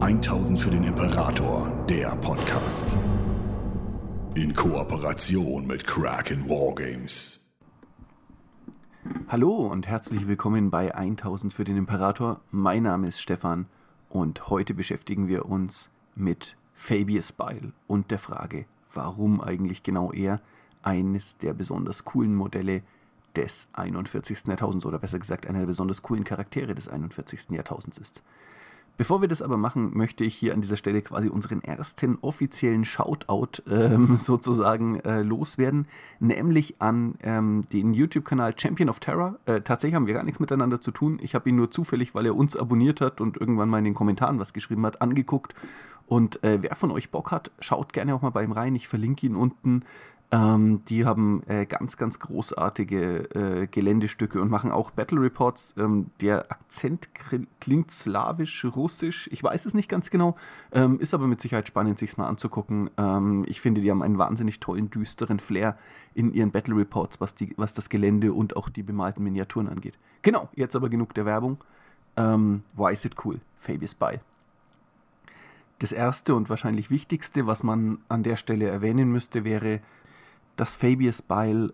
1000 für den Imperator, der Podcast. In Kooperation mit Kraken Wargames. Hallo und herzlich willkommen bei 1000 für den Imperator. Mein Name ist Stefan und heute beschäftigen wir uns mit Fabius Bile und der Frage, warum eigentlich genau er eines der besonders coolen Modelle des 41. Jahrtausends oder besser gesagt einer der besonders coolen Charaktere des 41. Jahrtausends ist. Bevor wir das aber machen, möchte ich hier an dieser Stelle quasi unseren ersten offiziellen Shoutout ähm, sozusagen äh, loswerden, nämlich an ähm, den YouTube-Kanal Champion of Terror. Äh, tatsächlich haben wir gar nichts miteinander zu tun. Ich habe ihn nur zufällig, weil er uns abonniert hat und irgendwann mal in den Kommentaren was geschrieben hat, angeguckt. Und äh, wer von euch Bock hat, schaut gerne auch mal bei ihm rein. Ich verlinke ihn unten. Ähm, die haben äh, ganz, ganz großartige äh, Geländestücke und machen auch Battle Reports. Ähm, der Akzent klingt slawisch, russisch, ich weiß es nicht ganz genau, ähm, ist aber mit Sicherheit spannend, sich mal anzugucken. Ähm, ich finde, die haben einen wahnsinnig tollen, düsteren Flair in ihren Battle Reports, was, die, was das Gelände und auch die bemalten Miniaturen angeht. Genau, jetzt aber genug der Werbung. Ähm, why is it cool? Fabius Bile. Das erste und wahrscheinlich wichtigste, was man an der Stelle erwähnen müsste, wäre, dass Fabius Bile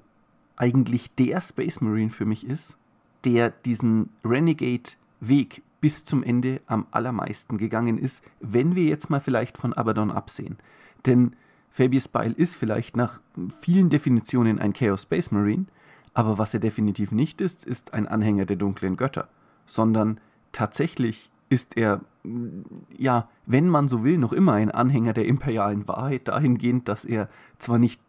eigentlich der Space Marine für mich ist, der diesen Renegade-Weg bis zum Ende am allermeisten gegangen ist, wenn wir jetzt mal vielleicht von Abaddon absehen. Denn Fabius Bile ist vielleicht nach vielen Definitionen ein Chaos Space Marine, aber was er definitiv nicht ist, ist ein Anhänger der dunklen Götter, sondern tatsächlich ist er, ja, wenn man so will, noch immer ein Anhänger der imperialen Wahrheit, dahingehend, dass er zwar nicht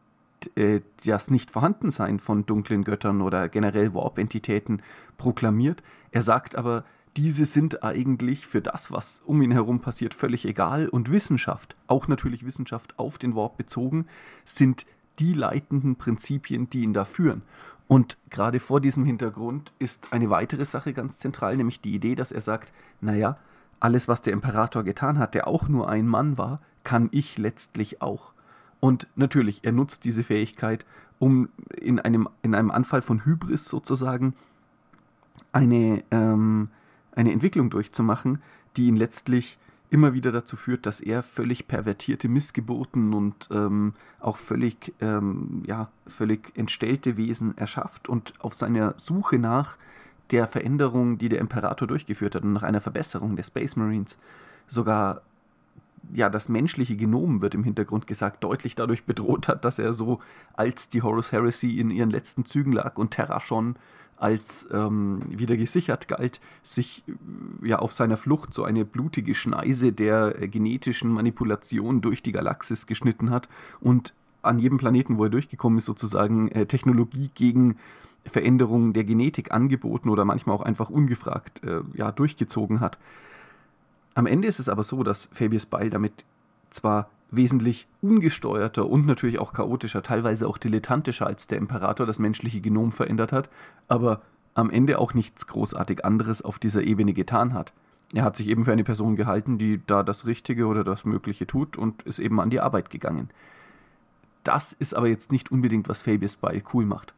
äh, das Nicht-Vorhandensein von dunklen Göttern oder generell Warp-Entitäten proklamiert. Er sagt aber, diese sind eigentlich für das, was um ihn herum passiert, völlig egal. Und Wissenschaft, auch natürlich Wissenschaft auf den Warp bezogen, sind die leitenden Prinzipien, die ihn da führen. Und gerade vor diesem Hintergrund ist eine weitere Sache ganz zentral, nämlich die Idee, dass er sagt, naja, alles, was der Imperator getan hat, der auch nur ein Mann war, kann ich letztlich auch. Und natürlich, er nutzt diese Fähigkeit, um in einem, in einem Anfall von Hybris sozusagen eine, ähm, eine Entwicklung durchzumachen, die ihn letztlich immer wieder dazu führt, dass er völlig pervertierte Missgeburten und ähm, auch völlig, ähm, ja, völlig entstellte Wesen erschafft und auf seiner Suche nach der Veränderung, die der Imperator durchgeführt hat und nach einer Verbesserung der Space Marines sogar ja, das menschliche Genom, wird im Hintergrund gesagt, deutlich dadurch bedroht hat, dass er so, als die Horus Heresy in ihren letzten Zügen lag und Terra schon als ähm, wieder gesichert galt, sich äh, ja auf seiner Flucht so eine blutige Schneise der äh, genetischen Manipulation durch die Galaxis geschnitten hat und an jedem Planeten, wo er durchgekommen ist, sozusagen äh, Technologie gegen Veränderungen der Genetik angeboten oder manchmal auch einfach ungefragt äh, ja, durchgezogen hat. Am Ende ist es aber so, dass Fabius Bile damit zwar wesentlich ungesteuerter und natürlich auch chaotischer, teilweise auch dilettantischer als der Imperator das menschliche Genom verändert hat, aber am Ende auch nichts großartig anderes auf dieser Ebene getan hat. Er hat sich eben für eine Person gehalten, die da das Richtige oder das Mögliche tut und ist eben an die Arbeit gegangen. Das ist aber jetzt nicht unbedingt, was Fabius Bile cool macht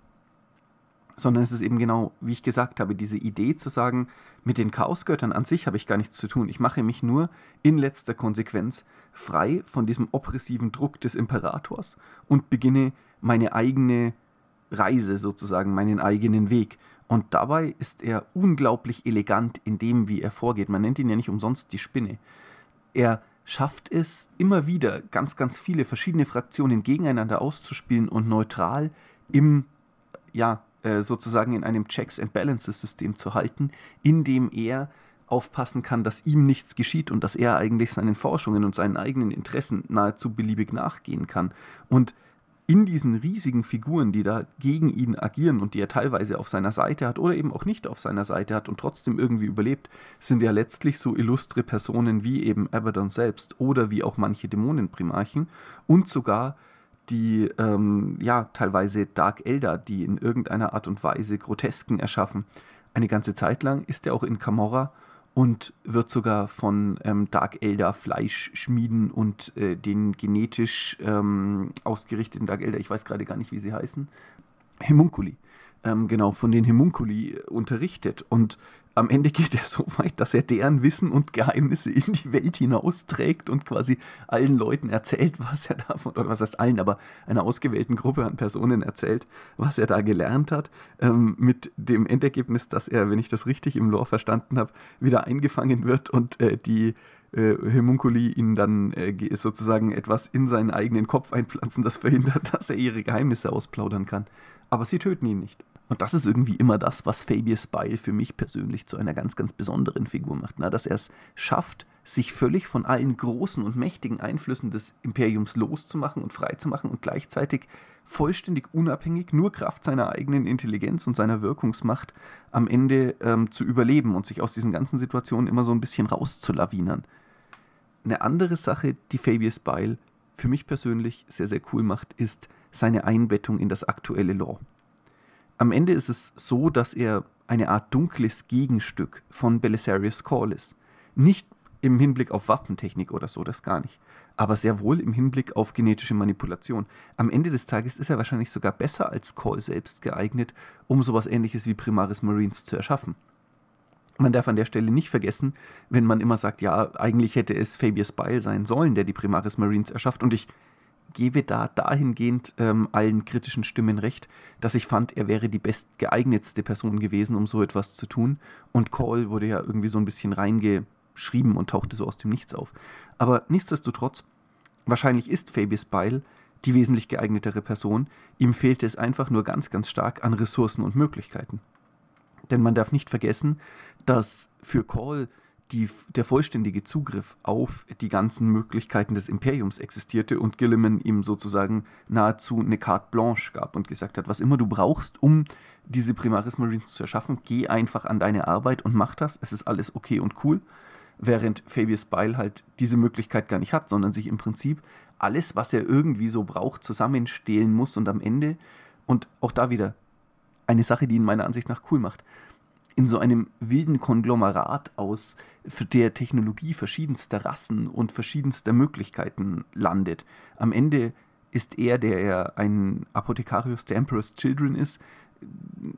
sondern es ist eben genau, wie ich gesagt habe, diese Idee zu sagen, mit den Chaosgöttern an sich habe ich gar nichts zu tun. Ich mache mich nur in letzter Konsequenz frei von diesem oppressiven Druck des Imperators und beginne meine eigene Reise sozusagen, meinen eigenen Weg. Und dabei ist er unglaublich elegant in dem, wie er vorgeht. Man nennt ihn ja nicht umsonst die Spinne. Er schafft es immer wieder, ganz, ganz viele verschiedene Fraktionen gegeneinander auszuspielen und neutral im ja, sozusagen in einem Checks and Balances System zu halten, in dem er aufpassen kann, dass ihm nichts geschieht und dass er eigentlich seinen Forschungen und seinen eigenen Interessen nahezu beliebig nachgehen kann. Und in diesen riesigen Figuren, die da gegen ihn agieren und die er teilweise auf seiner Seite hat oder eben auch nicht auf seiner Seite hat und trotzdem irgendwie überlebt, sind ja letztlich so illustre Personen wie eben Abaddon selbst oder wie auch manche Dämonenprimarchen und sogar die ähm, ja teilweise Dark Elder, die in irgendeiner Art und Weise Grotesken erschaffen. Eine ganze Zeit lang ist er auch in Camorra und wird sogar von ähm, Dark Elder Fleischschmieden und äh, den genetisch ähm, ausgerichteten Dark Elder, ich weiß gerade gar nicht, wie sie heißen, Hemunculi, ähm, genau, von den Hemunculi unterrichtet. Und am Ende geht er so weit, dass er deren Wissen und Geheimnisse in die Welt hinausträgt und quasi allen Leuten erzählt, was er davon, oder was heißt allen, aber einer ausgewählten Gruppe an Personen erzählt, was er da gelernt hat, ähm, mit dem Endergebnis, dass er, wenn ich das richtig im Lore verstanden habe, wieder eingefangen wird und äh, die äh, Homunculi ihn dann äh, sozusagen etwas in seinen eigenen Kopf einpflanzen, das verhindert, dass er ihre Geheimnisse ausplaudern kann. Aber sie töten ihn nicht. Und das ist irgendwie immer das, was Fabius Bile für mich persönlich zu einer ganz, ganz besonderen Figur macht. Na, dass er es schafft, sich völlig von allen großen und mächtigen Einflüssen des Imperiums loszumachen und freizumachen und gleichzeitig vollständig unabhängig, nur Kraft seiner eigenen Intelligenz und seiner Wirkungsmacht am Ende ähm, zu überleben und sich aus diesen ganzen Situationen immer so ein bisschen rauszulawinern. Eine andere Sache, die Fabius Bile für mich persönlich sehr, sehr cool macht, ist seine Einbettung in das aktuelle Law. Am Ende ist es so, dass er eine Art dunkles Gegenstück von Belisarius Call ist. Nicht im Hinblick auf Waffentechnik oder so, das gar nicht. Aber sehr wohl im Hinblick auf genetische Manipulation. Am Ende des Tages ist er wahrscheinlich sogar besser als Call selbst geeignet, um sowas ähnliches wie Primaris Marines zu erschaffen. Man darf an der Stelle nicht vergessen, wenn man immer sagt, ja, eigentlich hätte es Fabius Bile sein sollen, der die Primaris Marines erschafft. Und ich gebe da dahingehend ähm, allen kritischen Stimmen recht, dass ich fand, er wäre die bestgeeignetste Person gewesen, um so etwas zu tun. Und Call wurde ja irgendwie so ein bisschen reingeschrieben und tauchte so aus dem Nichts auf. Aber nichtsdestotrotz, wahrscheinlich ist Fabius Bile die wesentlich geeignetere Person. Ihm fehlte es einfach nur ganz, ganz stark an Ressourcen und Möglichkeiten. Denn man darf nicht vergessen, dass für Call die, der vollständige Zugriff auf die ganzen Möglichkeiten des Imperiums existierte und Gilliman ihm sozusagen nahezu eine carte blanche gab und gesagt hat, was immer du brauchst, um diese Primaris Marines zu erschaffen, geh einfach an deine Arbeit und mach das, es ist alles okay und cool. Während Fabius Bile halt diese Möglichkeit gar nicht hat, sondern sich im Prinzip alles, was er irgendwie so braucht, zusammenstehlen muss und am Ende, und auch da wieder eine Sache, die ihn meiner Ansicht nach cool macht, in so einem wilden Konglomerat aus der Technologie verschiedenster Rassen und verschiedenster Möglichkeiten landet. Am Ende ist er, der er ein Apothekarius der Emperor's Children ist,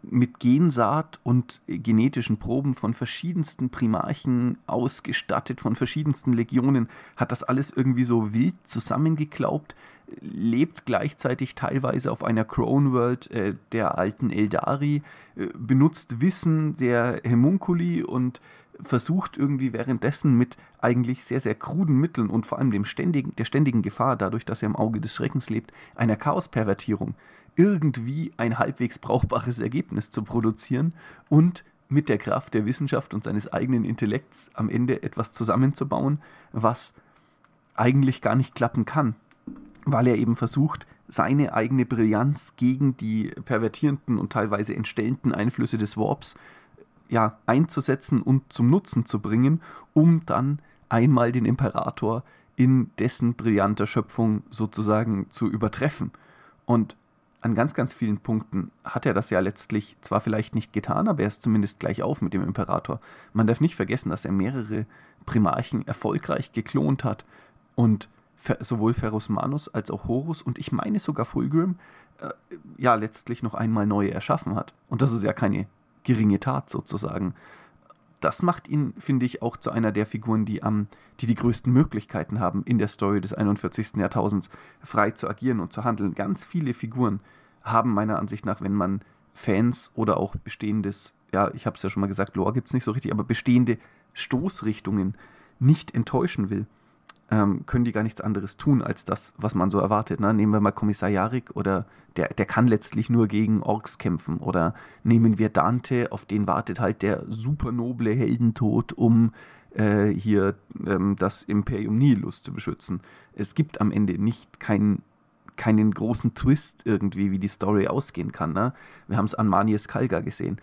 mit Gensaat und genetischen Proben von verschiedensten Primarchen ausgestattet, von verschiedensten Legionen, hat das alles irgendwie so wild zusammengeklaubt, lebt gleichzeitig teilweise auf einer Crown World äh, der alten Eldari, äh, benutzt Wissen der Hemunculi und versucht irgendwie währenddessen mit eigentlich sehr, sehr kruden Mitteln und vor allem dem ständigen, der ständigen Gefahr, dadurch, dass er im Auge des Schreckens lebt, einer Chaospervertierung, irgendwie ein halbwegs brauchbares Ergebnis zu produzieren und mit der Kraft der Wissenschaft und seines eigenen Intellekts am Ende etwas zusammenzubauen, was eigentlich gar nicht klappen kann, weil er eben versucht, seine eigene Brillanz gegen die pervertierenden und teilweise entstellenden Einflüsse des Warps ja, einzusetzen und zum Nutzen zu bringen, um dann einmal den Imperator in dessen brillanter Schöpfung sozusagen zu übertreffen. Und an ganz, ganz vielen Punkten hat er das ja letztlich zwar vielleicht nicht getan, aber er ist zumindest gleich auf mit dem Imperator. Man darf nicht vergessen, dass er mehrere Primarchen erfolgreich geklont hat und sowohl Ferus Manus als auch Horus und ich meine sogar Fulgrim äh, ja letztlich noch einmal neue erschaffen hat. Und das ist ja keine geringe Tat sozusagen das macht ihn, finde ich, auch zu einer der Figuren, die, am, die die größten Möglichkeiten haben, in der Story des 41. Jahrtausends frei zu agieren und zu handeln. Ganz viele Figuren haben meiner Ansicht nach, wenn man Fans oder auch bestehendes, ja, ich habe es ja schon mal gesagt, Lore gibt es nicht so richtig, aber bestehende Stoßrichtungen nicht enttäuschen will, ähm, können die gar nichts anderes tun als das, was man so erwartet. Ne? Nehmen wir mal Kommissar Yarik oder der, der kann letztlich nur gegen Orks kämpfen. Oder nehmen wir Dante, auf den wartet halt der supernoble Heldentod, um äh, hier ähm, das Imperium Nihilus zu beschützen. Es gibt am Ende nicht keinen keinen großen Twist irgendwie, wie die Story ausgehen kann. Ne? Wir haben es an Manies Kalga gesehen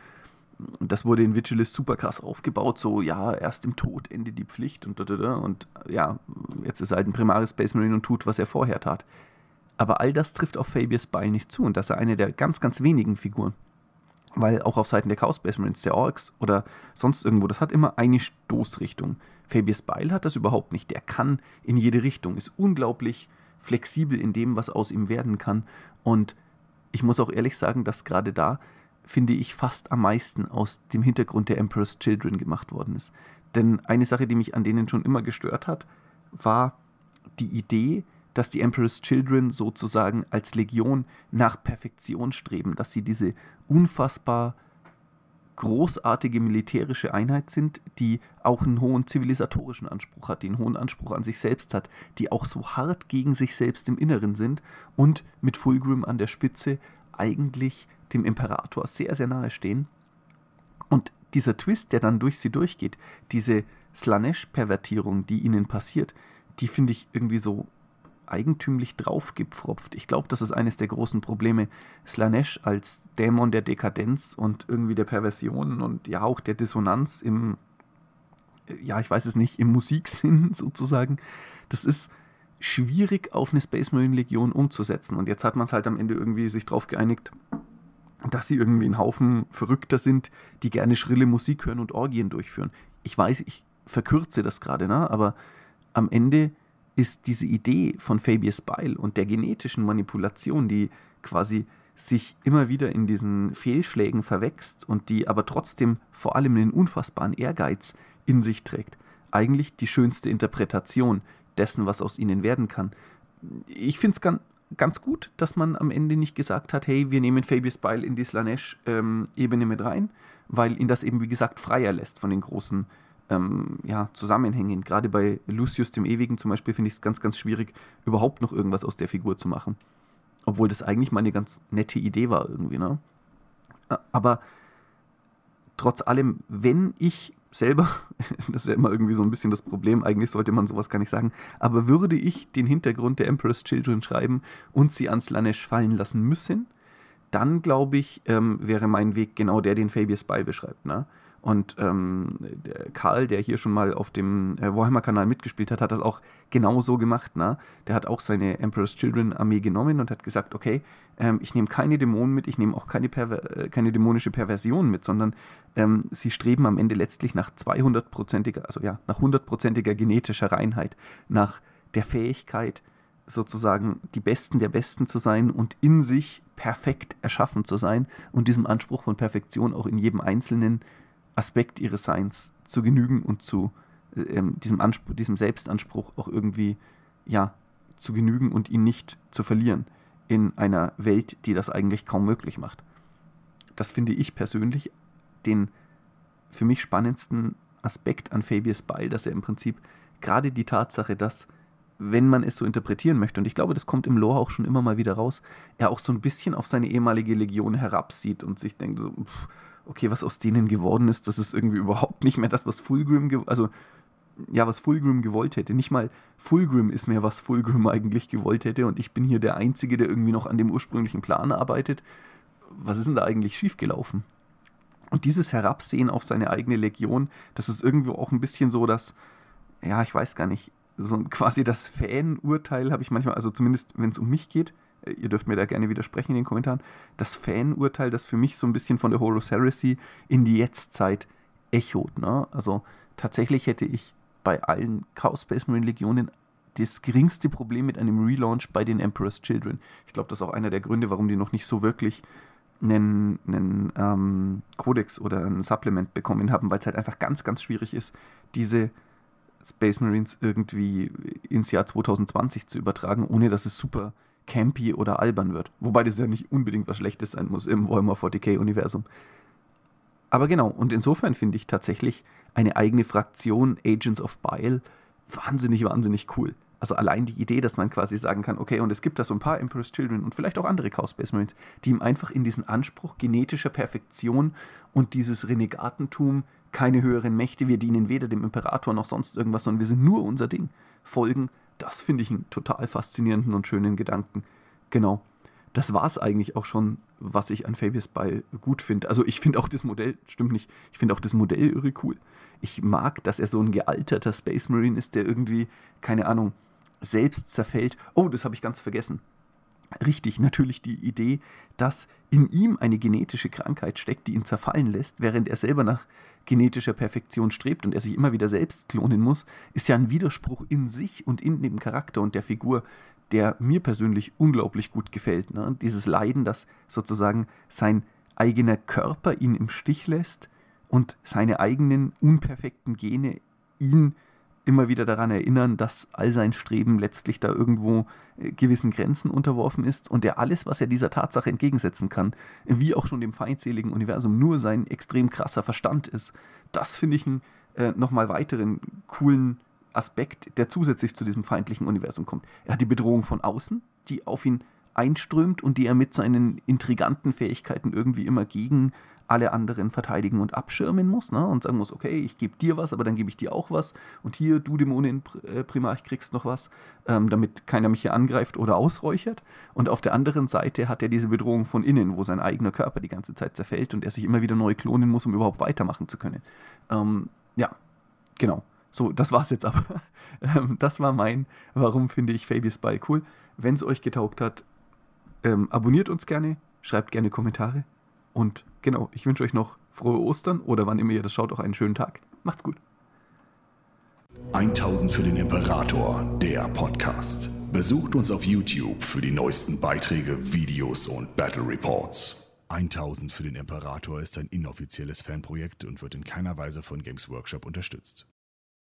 das wurde in Vigilis super krass aufgebaut, so ja, erst im Tod endet die Pflicht und da, da, da, und ja, jetzt ist er halt ein Primaris Space Marine und tut, was er vorher tat. Aber all das trifft auf Fabius Bile nicht zu und das ist eine der ganz, ganz wenigen Figuren. Weil auch auf Seiten der Chaos Space Marines, der Orks oder sonst irgendwo, das hat immer eine Stoßrichtung. Fabius Bile hat das überhaupt nicht. Der kann in jede Richtung, ist unglaublich flexibel in dem, was aus ihm werden kann. Und ich muss auch ehrlich sagen, dass gerade da finde ich, fast am meisten aus dem Hintergrund der Emperor's Children gemacht worden ist. Denn eine Sache, die mich an denen schon immer gestört hat, war die Idee, dass die Emperor's Children sozusagen als Legion nach Perfektion streben, dass sie diese unfassbar großartige militärische Einheit sind, die auch einen hohen zivilisatorischen Anspruch hat, die einen hohen Anspruch an sich selbst hat, die auch so hart gegen sich selbst im Inneren sind und mit Fulgrim an der Spitze eigentlich dem Imperator sehr, sehr nahe stehen. Und dieser Twist, der dann durch sie durchgeht, diese Slanesh-Pervertierung, die ihnen passiert, die finde ich irgendwie so eigentümlich draufgepfropft. Ich glaube, das ist eines der großen Probleme. Slanesh als Dämon der Dekadenz und irgendwie der Perversion und ja auch der Dissonanz im, ja, ich weiß es nicht, im Musiksinn sozusagen. Das ist schwierig auf eine Space Marine Legion umzusetzen. Und jetzt hat man es halt am Ende irgendwie sich drauf geeinigt, dass sie irgendwie ein Haufen Verrückter sind, die gerne schrille Musik hören und Orgien durchführen. Ich weiß, ich verkürze das gerade, ne? aber am Ende ist diese Idee von Fabius Bile und der genetischen Manipulation, die quasi sich immer wieder in diesen Fehlschlägen verwächst und die aber trotzdem vor allem einen unfassbaren Ehrgeiz in sich trägt, eigentlich die schönste Interpretation dessen, was aus ihnen werden kann. Ich finde es ganz, ganz gut, dass man am Ende nicht gesagt hat, hey, wir nehmen Fabius Bile in die Slanesh-Ebene ähm, mit rein, weil ihn das eben, wie gesagt, freier lässt von den großen ähm, ja, Zusammenhängen. Gerade bei Lucius dem Ewigen zum Beispiel finde ich es ganz, ganz schwierig, überhaupt noch irgendwas aus der Figur zu machen. Obwohl das eigentlich mal eine ganz nette Idee war irgendwie, ne? Aber trotz allem, wenn ich selber, das ist ja immer irgendwie so ein bisschen das Problem, eigentlich sollte man sowas gar nicht sagen, aber würde ich den Hintergrund der Emperor's Children schreiben und sie ans Lanesh fallen lassen müssen, dann glaube ich, ähm, wäre mein Weg genau der, den Fabius Ball beschreibt. Ne? Und ähm, der Karl, der hier schon mal auf dem äh, Warhammer-Kanal mitgespielt hat, hat das auch genau so gemacht. Ne? Der hat auch seine Emperor's Children-Armee genommen und hat gesagt, okay, ähm, ich nehme keine Dämonen mit, ich nehme auch keine, Perver äh, keine dämonische Perversion mit, sondern ähm, sie streben am Ende letztlich nach 200-prozentiger, also ja, nach 100-prozentiger genetischer Reinheit, nach der Fähigkeit, sozusagen die Besten der Besten zu sein und in sich perfekt erschaffen zu sein und diesem Anspruch von Perfektion auch in jedem Einzelnen Aspekt ihres Seins zu genügen und zu ähm, diesem, Anspruch, diesem Selbstanspruch auch irgendwie ja, zu genügen und ihn nicht zu verlieren in einer Welt, die das eigentlich kaum möglich macht. Das finde ich persönlich den für mich spannendsten Aspekt an Fabius Bile, dass er im Prinzip gerade die Tatsache, dass, wenn man es so interpretieren möchte, und ich glaube, das kommt im Lore auch schon immer mal wieder raus, er auch so ein bisschen auf seine ehemalige Legion herabsieht und sich denkt so, pff, okay, was aus denen geworden ist, das ist irgendwie überhaupt nicht mehr das, was Fulgrim, also ja, was Fulgrim gewollt hätte. Nicht mal Fulgrim ist mehr, was Fulgrim eigentlich gewollt hätte und ich bin hier der Einzige, der irgendwie noch an dem ursprünglichen Plan arbeitet. Was ist denn da eigentlich schiefgelaufen? Und dieses Herabsehen auf seine eigene Legion, das ist irgendwo auch ein bisschen so, dass, ja, ich weiß gar nicht, so quasi das Fan-Urteil habe ich manchmal, also zumindest wenn es um mich geht, ihr dürft mir da gerne widersprechen in den Kommentaren, das Fan-Urteil, das für mich so ein bisschen von der Horus Heresy in die Jetztzeit echot. Ne? Also tatsächlich hätte ich bei allen Chaos Space Marine Legionen das geringste Problem mit einem Relaunch bei den Emperor's Children. Ich glaube, das ist auch einer der Gründe, warum die noch nicht so wirklich einen, einen ähm, Codex oder ein Supplement bekommen haben, weil es halt einfach ganz, ganz schwierig ist, diese Space Marines irgendwie ins Jahr 2020 zu übertragen, ohne dass es super campy oder albern wird. Wobei das ja nicht unbedingt was Schlechtes sein muss im Warhammer 40k-Universum. Aber genau, und insofern finde ich tatsächlich eine eigene Fraktion Agents of Bile wahnsinnig, wahnsinnig cool. Also allein die Idee, dass man quasi sagen kann, okay, und es gibt da so ein paar Emperor's Children und vielleicht auch andere Chaos Space Marines, die ihm einfach in diesen Anspruch genetischer Perfektion und dieses Renegatentum, keine höheren Mächte, wir dienen weder dem Imperator noch sonst irgendwas, sondern wir sind nur unser Ding, folgen das finde ich einen total faszinierenden und schönen Gedanken. Genau. Das war es eigentlich auch schon, was ich an Fabius Ball gut finde. Also ich finde auch das Modell, stimmt nicht, ich finde auch das Modell irre cool. Ich mag, dass er so ein gealterter Space Marine ist, der irgendwie, keine Ahnung, selbst zerfällt. Oh, das habe ich ganz vergessen. Richtig, natürlich die Idee, dass in ihm eine genetische Krankheit steckt, die ihn zerfallen lässt, während er selber nach genetischer Perfektion strebt und er sich immer wieder selbst klonen muss, ist ja ein Widerspruch in sich und in dem Charakter und der Figur, der mir persönlich unglaublich gut gefällt. Ne? Dieses Leiden, das sozusagen sein eigener Körper ihn im Stich lässt und seine eigenen unperfekten Gene ihn immer wieder daran erinnern, dass all sein Streben letztlich da irgendwo äh, gewissen Grenzen unterworfen ist und er alles, was er dieser Tatsache entgegensetzen kann, wie auch schon dem feindseligen Universum, nur sein extrem krasser Verstand ist. Das finde ich einen äh, nochmal weiteren coolen Aspekt, der zusätzlich zu diesem feindlichen Universum kommt. Er hat die Bedrohung von außen, die auf ihn einströmt und die er mit seinen intriganten Fähigkeiten irgendwie immer gegen alle anderen verteidigen und abschirmen muss ne? und sagen muss, okay, ich gebe dir was, aber dann gebe ich dir auch was und hier, du Dämonin äh, Primarch, kriegst noch was, ähm, damit keiner mich hier angreift oder ausräuchert. Und auf der anderen Seite hat er diese Bedrohung von innen, wo sein eigener Körper die ganze Zeit zerfällt und er sich immer wieder neu klonen muss, um überhaupt weitermachen zu können. Ähm, ja, genau. So, das war's jetzt aber. Ähm, das war mein, warum finde ich Fabius Ball cool. Wenn es euch getaugt hat, ähm, abonniert uns gerne, schreibt gerne Kommentare und genau, ich wünsche euch noch frohe Ostern oder wann immer ihr das schaut, auch einen schönen Tag. Macht's gut. 1000 für den Imperator, der Podcast. Besucht uns auf YouTube für die neuesten Beiträge, Videos und Battle Reports. 1000 für den Imperator ist ein inoffizielles Fanprojekt und wird in keiner Weise von Games Workshop unterstützt.